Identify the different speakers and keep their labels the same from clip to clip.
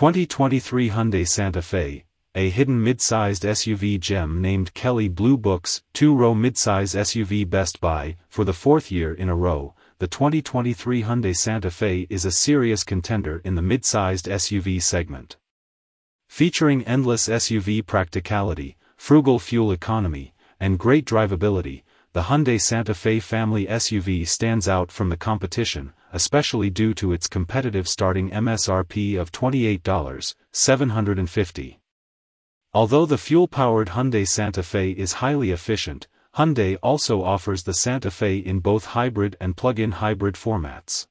Speaker 1: 2023 Hyundai Santa Fe, a hidden mid-sized SUV gem named Kelley Blue Book's two-row mid-size SUV Best Buy, for the fourth year in a row, the 2023 Hyundai Santa Fe is a serious contender in the mid-sized SUV segment. Featuring endless SUV practicality, frugal fuel economy, and great drivability, the Hyundai Santa Fe family SUV stands out from the competition, especially due to its competitive starting MSRP of $28,750. Although the fuel-powered Hyundai Santa Fe is highly efficient, Hyundai also offers the Santa Fe in both hybrid and plug-in hybrid formats.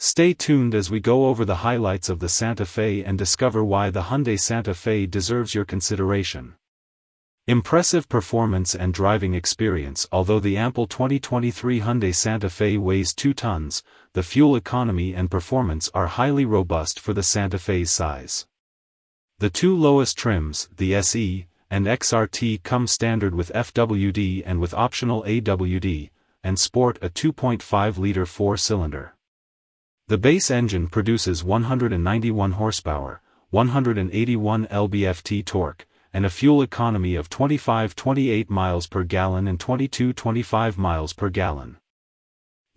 Speaker 1: Stay tuned as we go over the highlights of the Santa Fe and discover why the Hyundai Santa Fe deserves your consideration. Impressive performance and driving experience Although the ample 2023 Hyundai Santa Fe weighs 2 tons, the fuel economy and performance are highly robust for the Santa Fe's size. The two lowest trims, the SE and XRT come standard with FWD and with optional AWD, and sport a 2.5-liter four-cylinder. The base engine produces 191 horsepower, 181 lb-ft torque, and a fuel economy of 25-28 miles per gallon and 22-25 miles per gallon.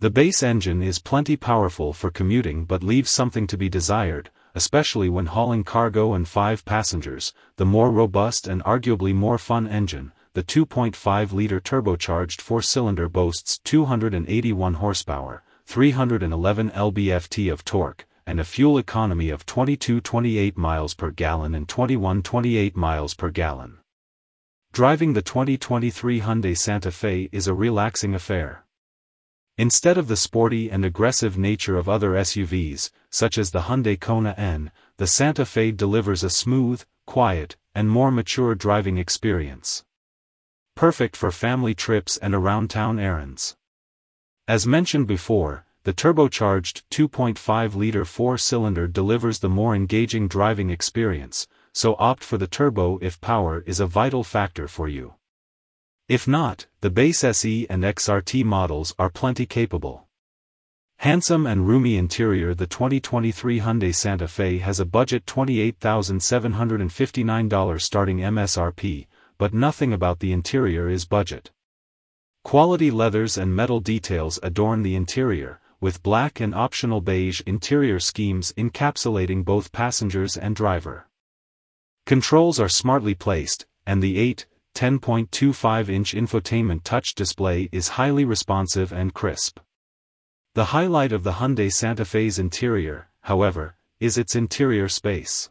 Speaker 1: The base engine is plenty powerful for commuting but leaves something to be desired, especially when hauling cargo and five passengers, the more robust and arguably more fun engine, the 2.5-liter turbocharged four-cylinder boasts 281 horsepower, 311 lb-ft of torque, and a fuel economy of 22-28 miles per gallon and 21-28 miles per gallon. Driving the 2023 Hyundai Santa Fe is a relaxing affair. Instead of the sporty and aggressive nature of other SUVs, such as the Hyundai Kona N, the Santa Fe delivers a smooth, quiet, and more mature driving experience. Perfect for family trips and around-town errands. As mentioned before, the turbocharged 2.5-liter four-cylinder delivers the more engaging driving experience, so opt for the turbo if power is a vital factor for you. If not, the base SE and XRT models are plenty capable. Handsome and roomy interior The 2023 Hyundai Santa Fe has a budget $28,759 starting MSRP, but nothing about the interior is budget. Quality leathers and metal details adorn the interior, with black and optional beige interior schemes encapsulating both passengers and driver. Controls are smartly placed, and the 8, 10.25-inch infotainment touch display is highly responsive and crisp. The highlight of the Hyundai Santa Fe's interior, however, is its interior space.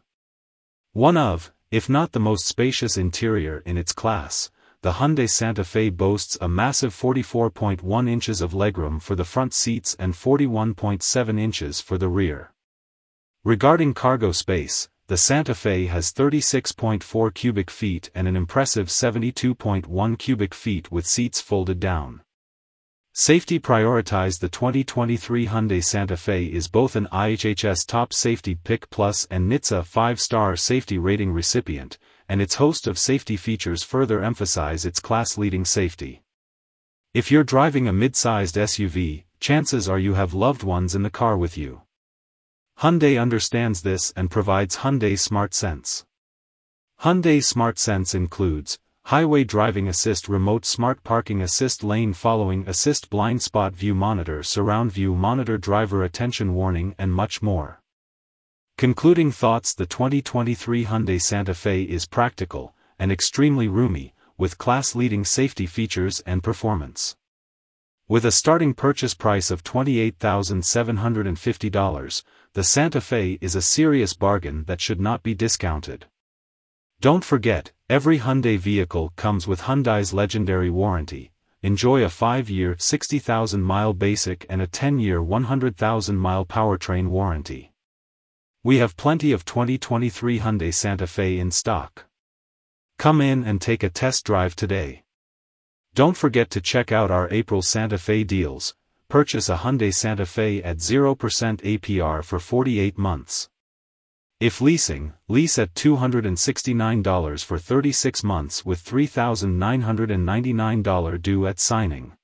Speaker 1: One of, if not the most spacious interior in its class, the Hyundai Santa Fe boasts a massive 44.1 inches of legroom for the front seats and 41.7 inches for the rear. Regarding cargo space, the Santa Fe has 36.4 cubic feet and an impressive 72.1 cubic feet with seats folded down. Safety prioritized The 2023 Hyundai Santa Fe is both an IHHS Top Safety Pick Plus and NHTSA 5-star safety rating recipient, and its host of safety features further emphasize its class-leading safety. If you're driving a mid-sized SUV, chances are you have loved ones in the car with you. Hyundai understands this and provides Hyundai Smart Sense. Hyundai Smart Sense includes Highway Driving Assist Remote Smart Parking Assist Lane Following Assist Blind Spot View Monitor Surround View Monitor Driver Attention Warning and much more. Concluding thoughts The 2023 Hyundai Santa Fe is practical and extremely roomy, with class-leading safety features and performance. With a starting purchase price of $28,750, the Santa Fe is a serious bargain that should not be discounted. Don't forget, every Hyundai vehicle comes with Hyundai's legendary warranty. Enjoy a 5-year, 60,000-mile basic and a 10-year 100,000-mile powertrain warranty. We have plenty of 2023 Hyundai Santa Fe in stock. Come in and take a test drive today. Don't forget to check out our April Santa Fe deals, purchase a Hyundai Santa Fe at 0% APR for 48 months. If leasing, lease at $269 for 36 months with $3,999 due at signing.